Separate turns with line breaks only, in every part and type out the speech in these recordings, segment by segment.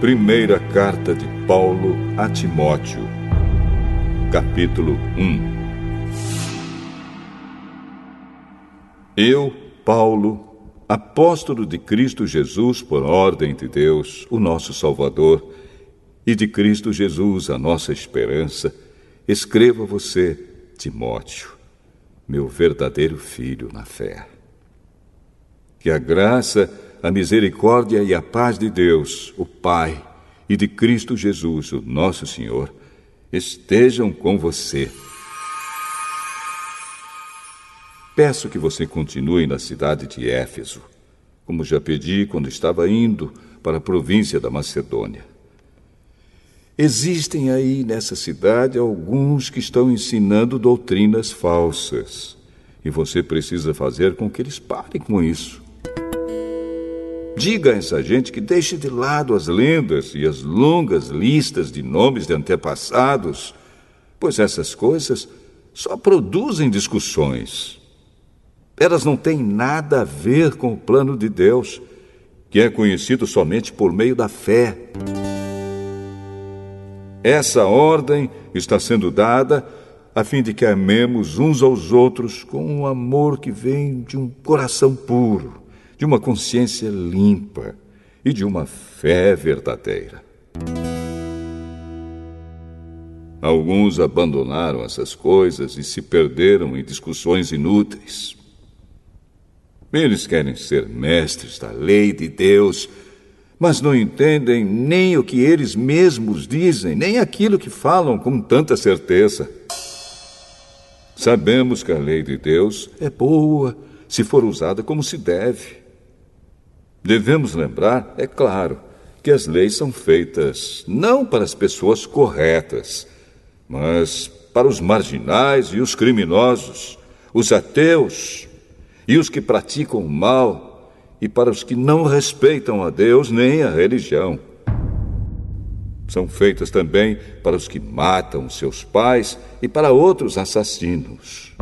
Primeira carta de Paulo a Timóteo, capítulo 1 Eu, Paulo, apóstolo de Cristo Jesus por ordem de Deus, o nosso Salvador, e de Cristo Jesus, a nossa esperança, escrevo a você, Timóteo, meu verdadeiro filho na fé. Que a graça a misericórdia e a paz de Deus, o Pai, e de Cristo Jesus, o nosso Senhor, estejam com você. Peço que você continue na cidade de Éfeso, como já pedi quando estava indo para a província da Macedônia. Existem aí nessa cidade alguns que estão ensinando doutrinas falsas, e você precisa fazer com que eles parem com isso. Diga a essa gente que deixe de lado as lendas e as longas listas de nomes de antepassados, pois essas coisas só produzem discussões. Elas não têm nada a ver com o plano de Deus, que é conhecido somente por meio da fé. Essa ordem está sendo dada a fim de que amemos uns aos outros com um amor que vem de um coração puro de uma consciência limpa e de uma fé verdadeira. Alguns abandonaram essas coisas e se perderam em discussões inúteis. Eles querem ser mestres da lei de Deus, mas não entendem nem o que eles mesmos dizem, nem aquilo que falam com tanta certeza. Sabemos que a lei de Deus é boa se for usada como se deve. Devemos lembrar, é claro, que as leis são feitas não para as pessoas corretas, mas para os marginais e os criminosos, os ateus e os que praticam o mal, e para os que não respeitam a Deus nem a religião. São feitas também para os que matam seus pais e para outros assassinos.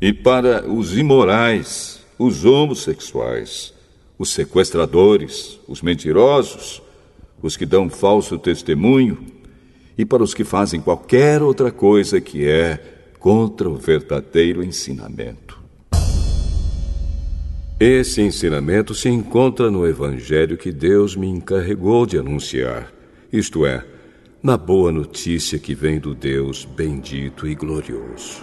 E para os imorais os homossexuais, os sequestradores, os mentirosos, os que dão falso testemunho e para os que fazem qualquer outra coisa que é contra o verdadeiro ensinamento. Esse ensinamento se encontra no Evangelho que Deus me encarregou de anunciar, isto é, na boa notícia que vem do Deus bendito e glorioso.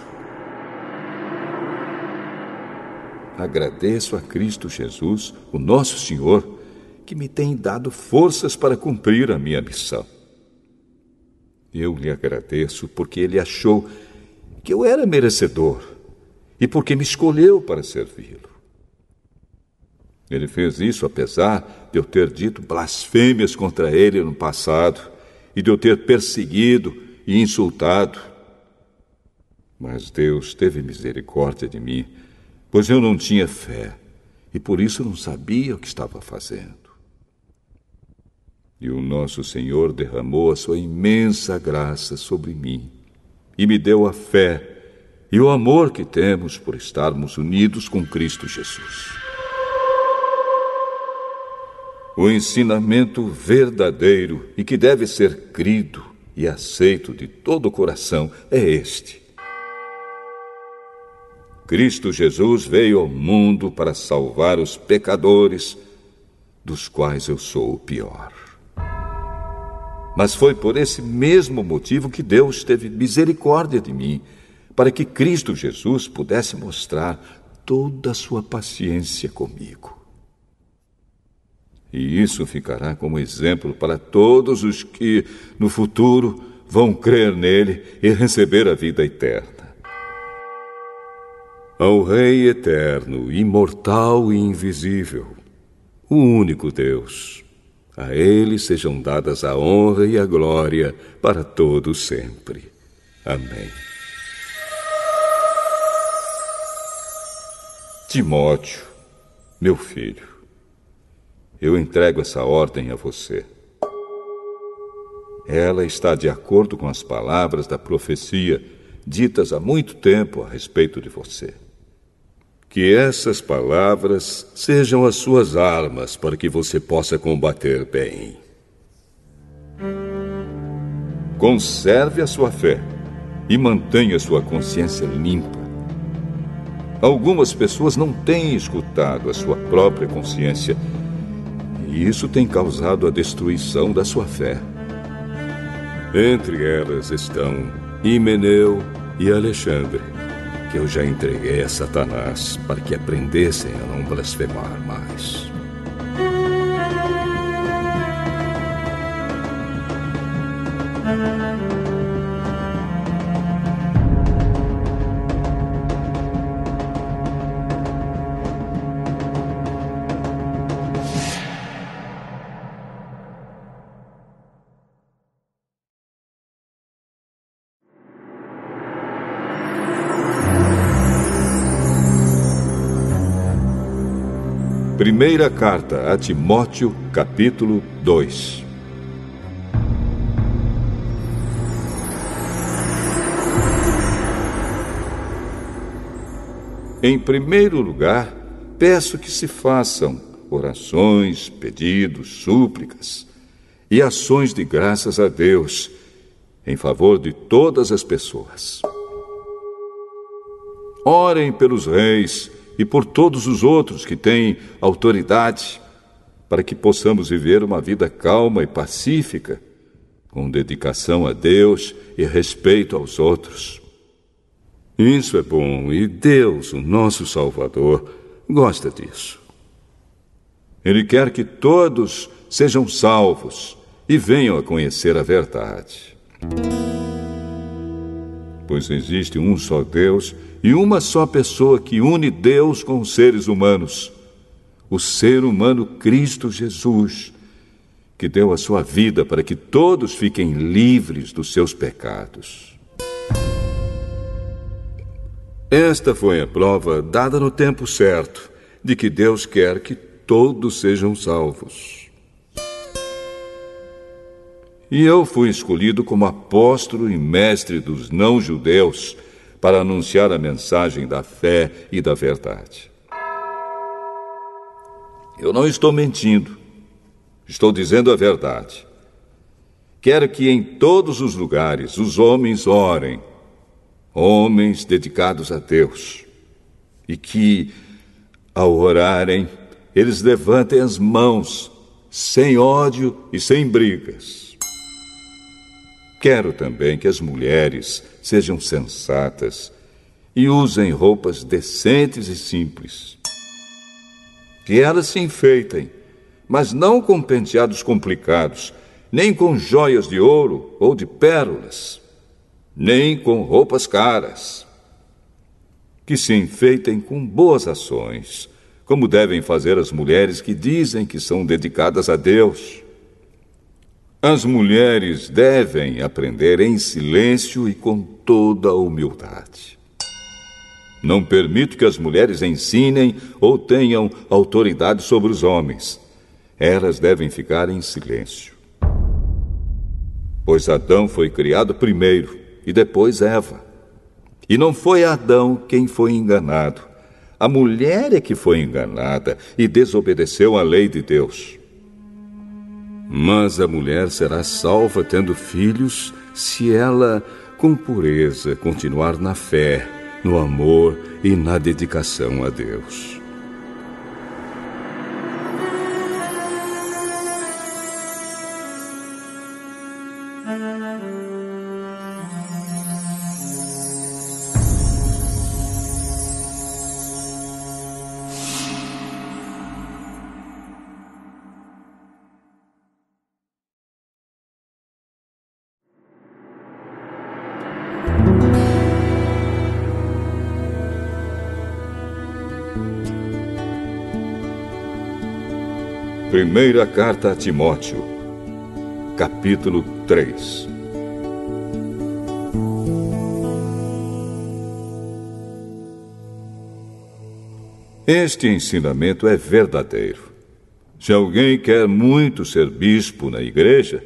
Agradeço a Cristo Jesus, o nosso Senhor, que me tem dado forças para cumprir a minha missão. Eu lhe agradeço porque ele achou que eu era merecedor e porque me escolheu para servi-lo. Ele fez isso apesar de eu ter dito blasfêmias contra ele no passado e de eu ter perseguido e insultado. Mas Deus teve misericórdia de mim pois eu não tinha fé e por isso não sabia o que estava fazendo. E o nosso Senhor derramou a sua imensa graça sobre mim e me deu a fé e o amor que temos por estarmos unidos com Cristo Jesus. O ensinamento verdadeiro e que deve ser crido e aceito de todo o coração é este Cristo Jesus veio ao mundo para salvar os pecadores, dos quais eu sou o pior. Mas foi por esse mesmo motivo que Deus teve misericórdia de mim, para que Cristo Jesus pudesse mostrar toda a sua paciência comigo. E isso ficará como exemplo para todos os que, no futuro, vão crer nele e receber a vida eterna. Ao Rei eterno, imortal e invisível, o único Deus, a Ele sejam dadas a honra e a glória para todos sempre. Amém. Timóteo, meu filho, eu entrego essa ordem a você. Ela está de acordo com as palavras da profecia ditas há muito tempo a respeito de você. Que essas palavras sejam as suas armas para que você possa combater bem. Conserve a sua fé e mantenha sua consciência limpa. Algumas pessoas não têm escutado a sua própria consciência e isso tem causado a destruição da sua fé. Entre elas estão Himeneu e Alexandre, que eu já entreguei a Satanás para que aprendessem a não blasfemar mais. Primeira carta a Timóteo, capítulo 2. Em primeiro lugar, peço que se façam orações, pedidos, súplicas e ações de graças a Deus em favor de todas as pessoas. Orem pelos reis e por todos os outros que têm autoridade, para que possamos viver uma vida calma e pacífica, com dedicação a Deus e respeito aos outros. Isso é bom e Deus, o nosso Salvador, gosta disso. Ele quer que todos sejam salvos e venham a conhecer a verdade. Pois existe um só Deus e uma só pessoa que une Deus com os seres humanos, o ser humano Cristo Jesus, que deu a sua vida para que todos fiquem livres dos seus pecados. Esta foi a prova dada no tempo certo de que Deus quer que todos sejam salvos. E eu fui escolhido como apóstolo e mestre dos não-judeus para anunciar a mensagem da fé e da verdade. Eu não estou mentindo, estou dizendo a verdade. Quero que em todos os lugares os homens orem, homens dedicados a Deus, e que, ao orarem, eles levantem as mãos, sem ódio e sem brigas Quero também que as mulheres sejam sensatas e usem roupas decentes e simples. Que elas se enfeitem, mas não com penteados complicados, nem com joias de ouro ou de pérolas, nem com roupas caras. Que se enfeitem com boas ações, como devem fazer as mulheres que dizem que são dedicadas a Deus. As mulheres devem aprender em silêncio e com toda humildade. Não permito que as mulheres ensinem ou tenham autoridade sobre os homens. Elas devem ficar em silêncio. Pois Adão foi criado primeiro e depois Eva. E não foi Adão quem foi enganado. A mulher é que foi enganada e desobedeceu à lei de Deus. Mas a mulher será salva tendo filhos se ela, com pureza, continuar na fé, no amor e na dedicação a Deus. Primeira carta a Timóteo, capítulo 3. Este ensinamento é verdadeiro. Se alguém quer muito ser bispo na igreja,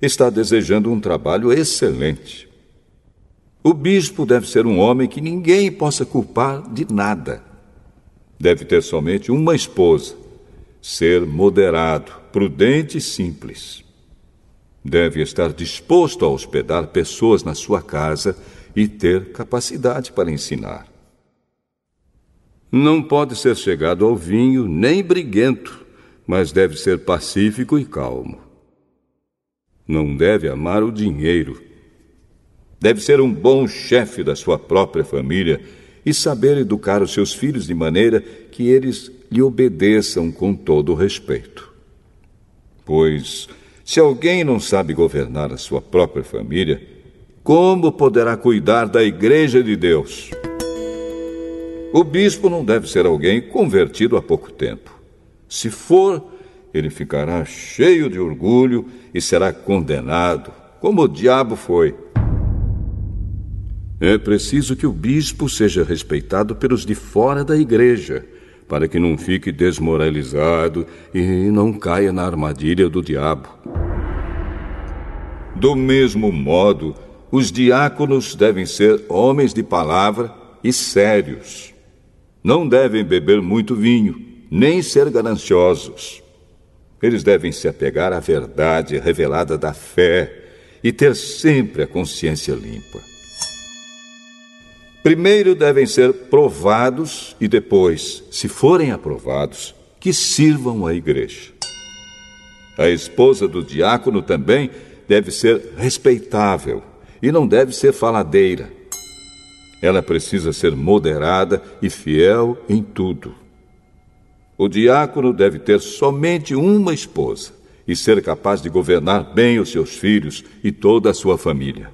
está desejando um trabalho excelente. O bispo deve ser um homem que ninguém possa culpar de nada Deve ter somente uma esposa, ser moderado, prudente e simples. Deve estar disposto a hospedar pessoas na sua casa e ter capacidade para ensinar. Não pode ser chegado ao vinho nem briguento, mas deve ser pacífico e calmo. Não deve amar o dinheiro. Deve ser um bom chefe da sua própria família e saber educar os seus filhos de maneira que eles lhe obedeçam com todo respeito. Pois, se alguém não sabe governar a sua própria família, como poderá cuidar da Igreja de Deus? O bispo não deve ser alguém convertido há pouco tempo. Se for, ele ficará cheio de orgulho e será condenado, como o diabo foi. É preciso que o bispo seja respeitado pelos de fora da igreja, para que não fique desmoralizado e não caia na armadilha do diabo. Do mesmo modo, os diáconos devem ser homens de palavra e sérios. Não devem beber muito vinho, nem ser gananciosos. Eles devem se apegar à verdade revelada da fé e ter sempre a consciência limpa. Primeiro devem ser provados e depois, se forem aprovados, que sirvam à igreja. A esposa do diácono também deve ser respeitável e não deve ser faladeira. Ela precisa ser moderada e fiel em tudo. O diácono deve ter somente uma esposa e ser capaz de governar bem os seus filhos e toda a sua família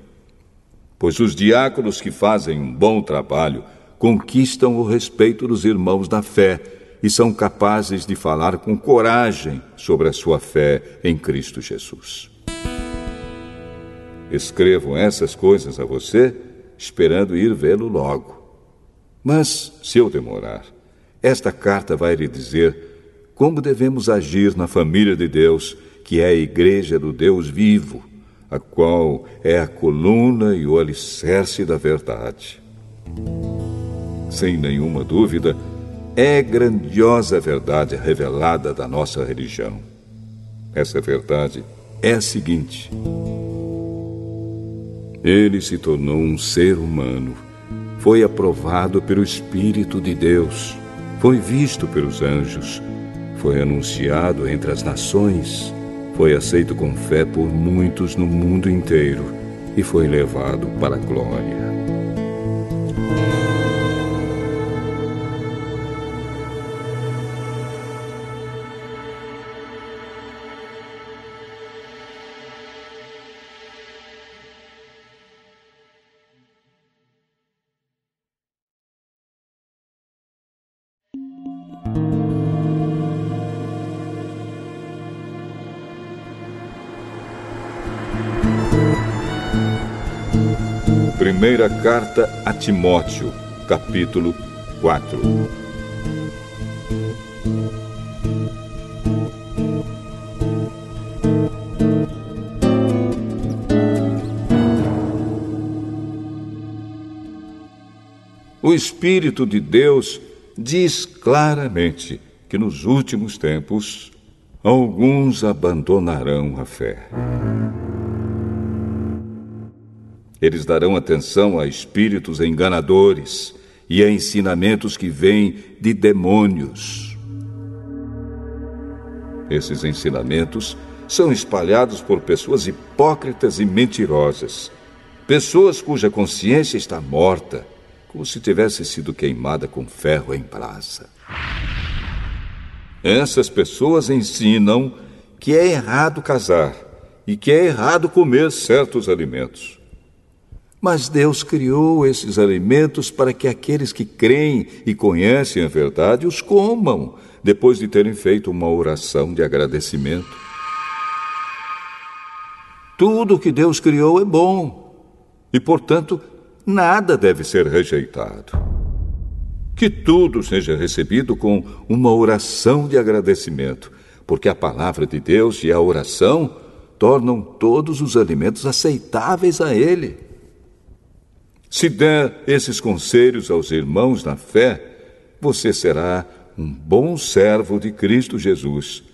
pois os diáconos que fazem um bom trabalho conquistam o respeito dos irmãos da fé e são capazes de falar com coragem sobre a sua fé em Cristo Jesus. Escrevo essas coisas a você, esperando ir vê-lo logo. Mas, se eu demorar, esta carta vai lhe dizer como devemos agir na família de Deus, que é a igreja do Deus vivo a qual é a coluna e o alicerce da verdade. Sem nenhuma dúvida, é grandiosa a verdade revelada da nossa religião. Essa verdade é a seguinte: Ele se tornou um ser humano, foi aprovado pelo Espírito de Deus, foi visto pelos anjos, foi anunciado entre as nações foi aceito com fé por muitos no mundo inteiro e foi levado para a glória. Primeira carta a Timóteo, capítulo 4. O Espírito de Deus diz claramente que nos últimos tempos alguns abandonarão a fé. Eles darão atenção a espíritos enganadores e a ensinamentos que vêm de demônios. Esses ensinamentos são espalhados por pessoas hipócritas e mentirosas, pessoas cuja consciência está morta, como se tivesse sido queimada com ferro em brasa. Essas pessoas ensinam que é errado casar e que é errado comer certos alimentos. Mas Deus criou esses alimentos para que aqueles que creem e conhecem a verdade os comam, depois de terem feito uma oração de agradecimento. Tudo que Deus criou é bom e, portanto, nada deve ser rejeitado. Que tudo seja recebido com uma oração de agradecimento, porque a palavra de Deus e a oração tornam todos os alimentos aceitáveis a Ele. Se der esses conselhos aos irmãos na fé, você será um bom servo de Cristo Jesus,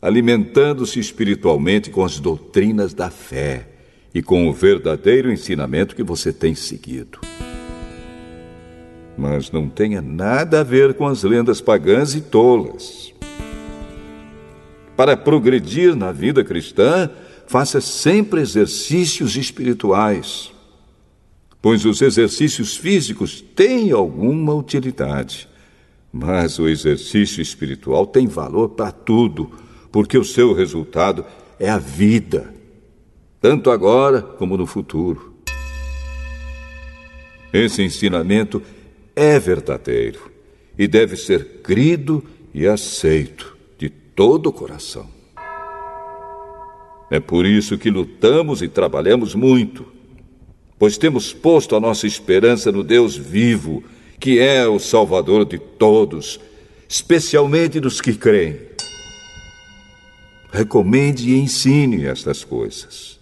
alimentando-se espiritualmente com as doutrinas da fé e com o verdadeiro ensinamento que você tem seguido. Mas não tenha nada a ver com as lendas pagãs e tolas. Para progredir na vida cristã, faça sempre exercícios espirituais, pois os exercícios físicos têm alguma utilidade mas o exercício espiritual tem valor para tudo, porque o seu resultado é a vida, tanto agora como no futuro. Esse ensinamento é verdadeiro e deve ser crido e aceito de todo o coração. É por isso que lutamos e trabalhamos muito, pois temos posto a nossa esperança no Deus vivo que é o Salvador de todos, especialmente dos que creem. Recomende e ensine estas coisas.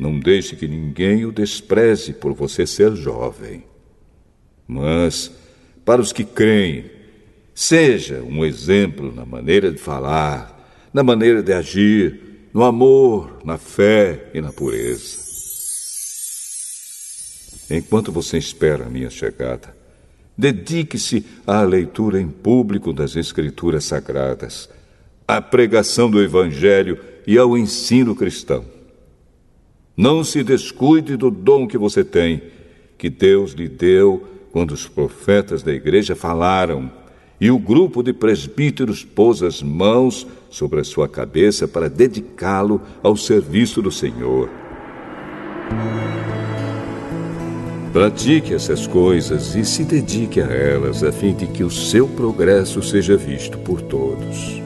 Não deixe que ninguém o despreze por você ser jovem. Mas, para os que creem, seja um exemplo na maneira de falar, na maneira de agir, no amor, na fé e na pureza. Enquanto você espera a minha chegada, dedique-se à leitura em público das Escrituras Sagradas, à pregação do Evangelho e ao ensino cristão. Não se descuide do dom que você tem, que Deus lhe deu quando os profetas da igreja falaram e o grupo de presbíteros pôs as mãos sobre a sua cabeça para dedicá-lo ao serviço do Senhor. Pratique essas coisas e se dedique a elas a fim de que o seu progresso seja visto por todos.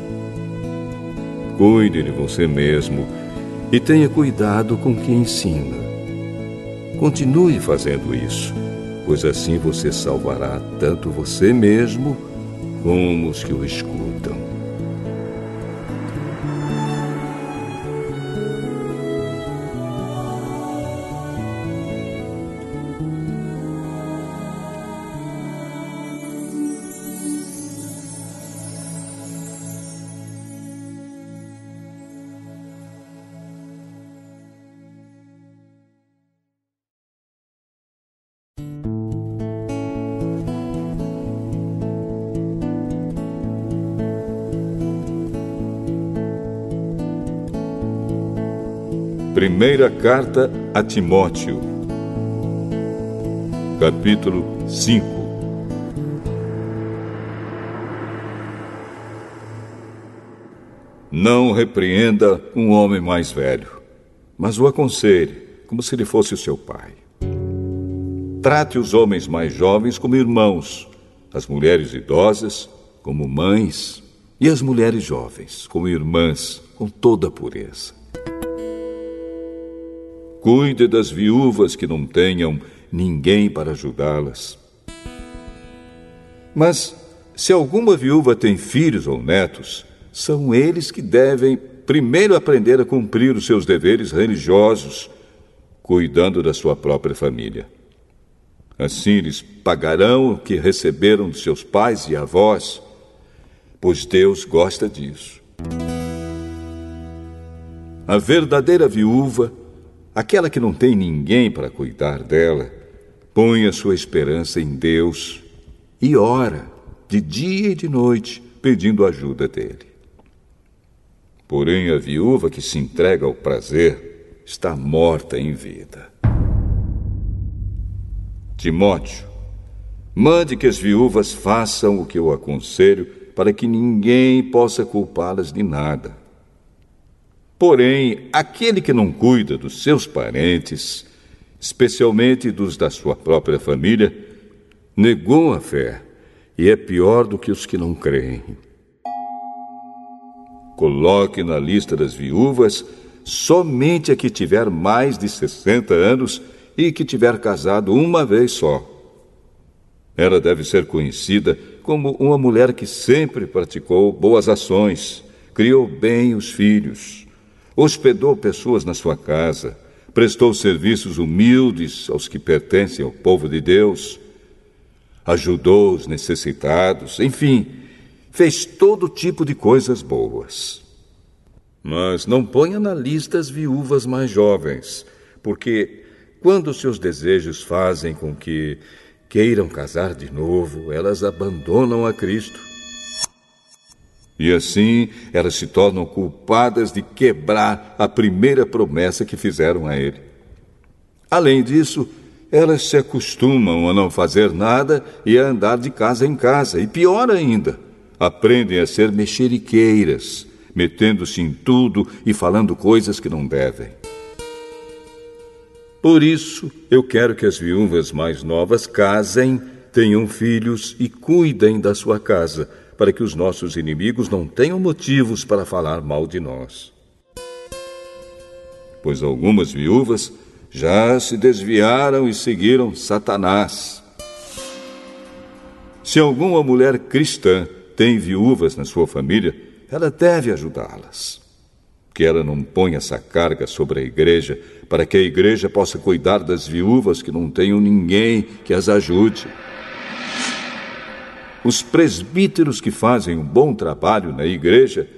Cuide de você mesmo e tenha cuidado com quem ensina. Continue fazendo isso, pois assim você salvará tanto você mesmo como os que o escutam. Primeira carta a Timóteo, capítulo 5. Não repreenda um homem mais velho, mas o aconselhe, como se ele fosse o seu pai. Trate os homens mais jovens como irmãos, as mulheres idosas como mães e as mulheres jovens como irmãs, com toda a pureza. Cuide das viúvas que não tenham ninguém para ajudá-las. Mas, se alguma viúva tem filhos ou netos, são eles que devem primeiro aprender a cumprir os seus deveres religiosos, cuidando da sua própria família. Assim eles pagarão o que receberam de seus pais e avós, pois Deus gosta disso. A verdadeira viúva aquela que não tem ninguém para cuidar dela, põe a sua esperança em Deus e ora de dia e de noite pedindo ajuda dele. Porém, a viúva que se entrega ao prazer está morta em vida. Timóteo, mande que as viúvas façam o que eu aconselho para que ninguém possa culpá-las de nada Porém, aquele que não cuida dos seus parentes, especialmente dos da sua própria família, negou a fé e é pior do que os que não creem. Coloque na lista das viúvas somente a que tiver mais de 60 anos e que tiver casado uma vez só. Ela deve ser conhecida como uma mulher que sempre praticou boas ações, criou bem os filhos hospedou pessoas na sua casa, prestou serviços humildes aos que pertencem ao povo de Deus, ajudou os necessitados, enfim, fez todo tipo de coisas boas. Mas não ponha na lista as viúvas mais jovens, porque quando seus desejos fazem com que queiram casar de novo, elas abandonam a Cristo. E assim elas se tornam culpadas de quebrar a primeira promessa que fizeram a Ele. Além disso, elas se acostumam a não fazer nada e a andar de casa em casa, e pior ainda, aprendem a ser mexeriqueiras, metendo-se em tudo e falando coisas que não devem. Por isso, eu quero que as viúvas mais novas casem, tenham filhos e cuidem da sua casa, para que os nossos inimigos não tenham motivos para falar mal de nós. Pois algumas viúvas já se desviaram e seguiram Satanás. Se alguma mulher cristã tem viúvas na sua família, ela deve ajudá-las. Que ela não ponha essa carga sobre a igreja, para que a igreja possa cuidar das viúvas que não tenham ninguém que as ajude. Os presbíteros que fazem um bom trabalho na igreja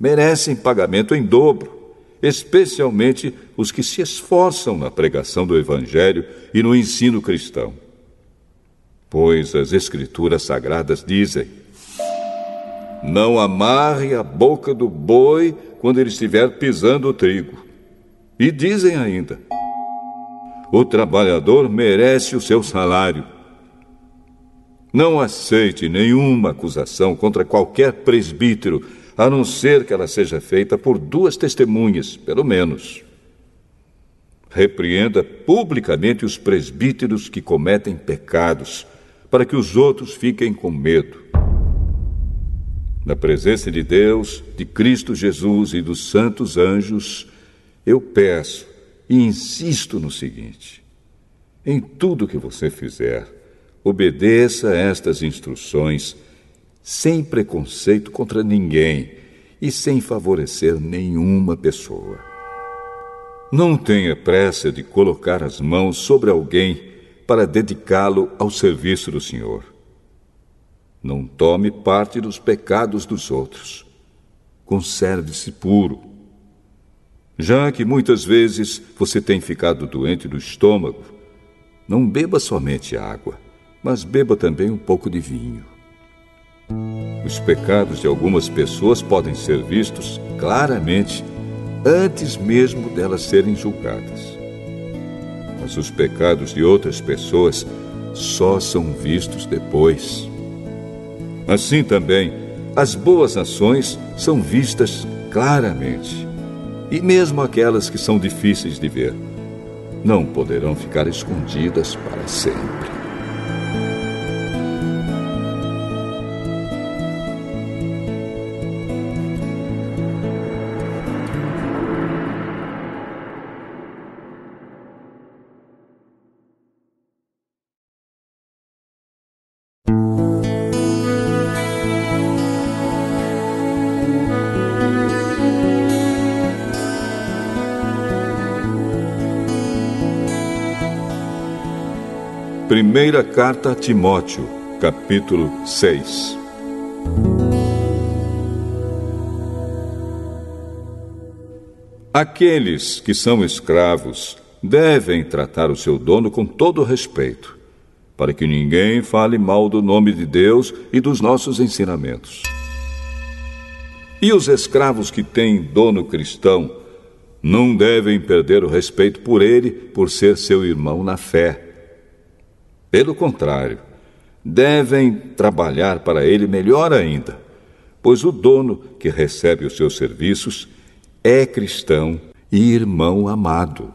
merecem pagamento em dobro, especialmente os que se esforçam na pregação do Evangelho e no ensino cristão. Pois as Escrituras Sagradas dizem: Não amarre a boca do boi quando ele estiver pisando o trigo. E dizem ainda: O trabalhador merece o seu salário. Não aceite nenhuma acusação contra qualquer presbítero, a não ser que ela seja feita por duas testemunhas, pelo menos. Repreenda publicamente os presbíteros que cometem pecados, para que os outros fiquem com medo. Na presença de Deus, de Cristo Jesus e dos santos anjos, eu peço e insisto no seguinte: em tudo que você fizer, Obedeça estas instruções sem preconceito contra ninguém e sem favorecer nenhuma pessoa. Não tenha pressa de colocar as mãos sobre alguém para dedicá-lo ao serviço do Senhor. Não tome parte dos pecados dos outros. Conserve-se puro. Já que muitas vezes você tem ficado doente do estômago, não beba somente água mas beba também um pouco de vinho. Os pecados de algumas pessoas podem ser vistos claramente antes mesmo delas serem julgadas. Mas os pecados de outras pessoas só são vistos depois. Assim também, as boas ações são vistas claramente. E mesmo aquelas que são difíceis de ver, não poderão ficar escondidas para sempre. Primeira carta a Timóteo, capítulo 6. Aqueles que são escravos devem tratar o seu dono com todo respeito, para que ninguém fale mal do nome de Deus e dos nossos ensinamentos. E os escravos que têm dono cristão não devem perder o respeito por ele por ser seu irmão na fé pelo contrário, devem trabalhar para ele melhor ainda, pois o dono que recebe os seus serviços é cristão e irmão amado.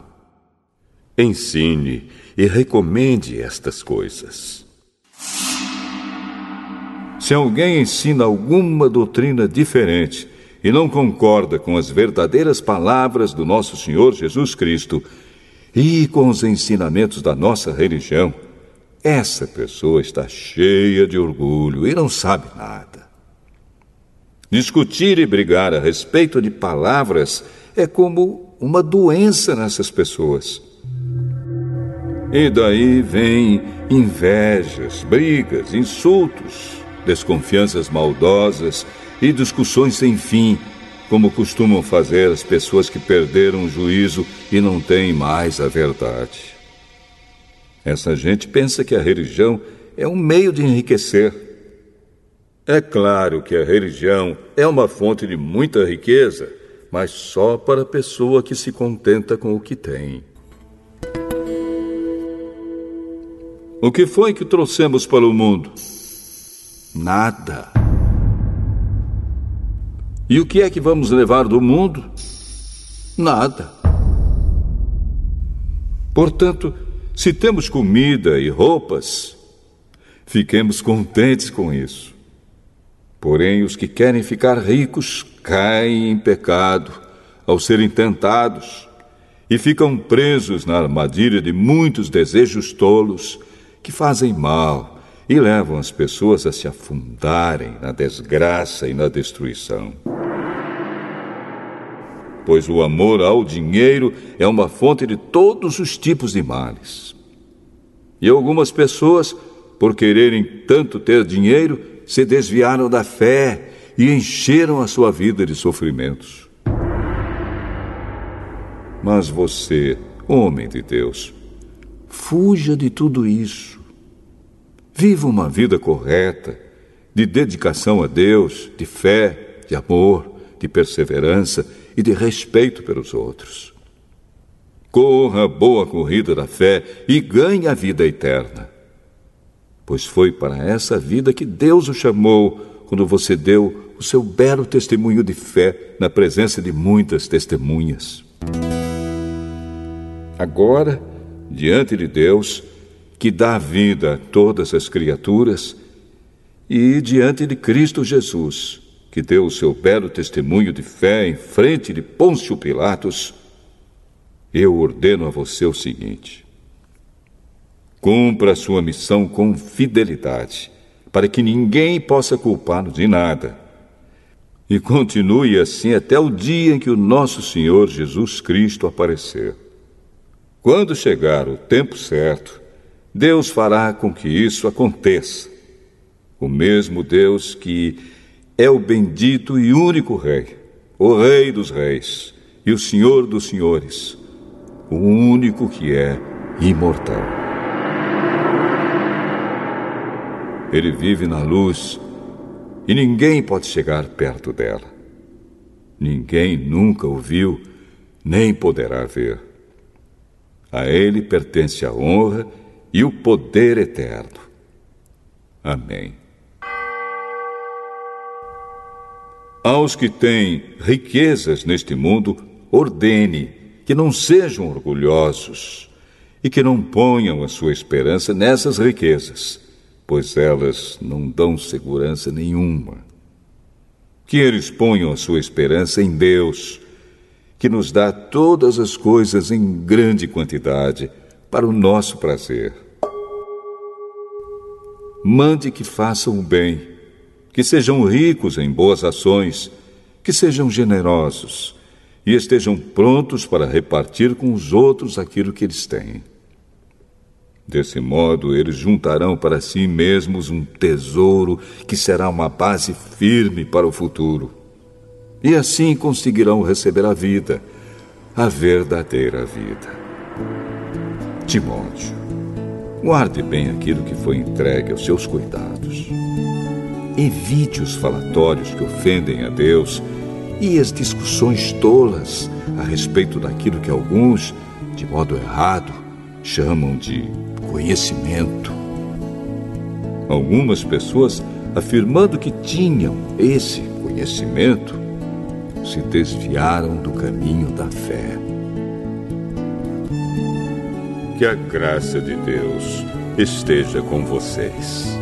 Ensine e recomende estas coisas. Se alguém ensina alguma doutrina diferente e não concorda com as verdadeiras palavras do nosso Senhor Jesus Cristo e com os ensinamentos da nossa religião, essa pessoa está cheia de orgulho e não sabe nada. Discutir e brigar a respeito de palavras é como uma doença nessas pessoas. E daí vem invejas, brigas, insultos, desconfianças maldosas e discussões sem fim, como costumam fazer as pessoas que perderam o juízo e não têm mais a verdade. Essa gente pensa que a religião é um meio de enriquecer. É claro que a religião é uma fonte de muita riqueza, mas só para a pessoa que se contenta com o que tem. O que foi que trouxemos para o mundo? Nada. E o que é que vamos levar do mundo? Nada. Portanto, se temos comida e roupas, fiquemos contentes com isso. Porém, os que querem ficar ricos caem em pecado ao serem tentados e ficam presos na armadilha de muitos desejos tolos que fazem mal e levam as pessoas a se afundarem na desgraça e na destruição. Pois o amor ao dinheiro é uma fonte de todos os tipos de males. E algumas pessoas, por quererem tanto ter dinheiro, se desviaram da fé e encheram a sua vida de sofrimentos. Mas você, homem de Deus, fuja de tudo isso Viva uma vida correta, de dedicação a Deus, de fé, de amor, de perseverança e de respeito pelos outros. Corra a boa corrida da fé e ganhe a vida eterna. Pois foi para essa vida que Deus o chamou quando você deu o seu belo testemunho de fé na presença de muitas testemunhas. Agora, diante de Deus, que dá vida a todas as criaturas, e diante de Cristo Jesus, que deu o seu belo testemunho de fé em frente de Pôncio Pilatos, eu ordeno a você o seguinte: cumpra a sua missão com fidelidade, para que ninguém possa culpá-lo de nada. E continue assim até o dia em que o nosso Senhor Jesus Cristo aparecer. Quando chegar o tempo certo, Deus fará com que isso aconteça. O mesmo Deus que é o bendito e único Rei, o Rei dos Reis e o Senhor dos Senhores, o único que é imortal. Ele vive na luz e ninguém pode chegar perto dela. Ninguém nunca o viu, nem poderá ver. A ele pertence a honra e o poder eterno. Amém. Aos que têm riquezas neste mundo, ordene que não sejam orgulhosos e que não ponham a sua esperança nessas riquezas, pois elas não dão segurança nenhuma. Que eles ponham a sua esperança em Deus, que nos dá todas as coisas em grande quantidade para o nosso prazer. Mande que façam o bem, que sejam ricos em boas ações, que sejam generosos e estejam prontos para repartir com os outros aquilo que eles têm. Desse modo, eles juntarão para si mesmos um tesouro que será uma base firme para o futuro. E assim conseguirão receber a vida, a verdadeira vida. Timóteo, guarde bem aquilo que foi entregue aos seus cuidados. Evite os falatórios que ofendem a Deus e as discussões tolas a respeito daquilo que alguns, de modo errado, chamam de conhecimento. Algumas pessoas, afirmando que tinham esse conhecimento, se desviaram do caminho da fé. Que a graça de Deus esteja com vocês.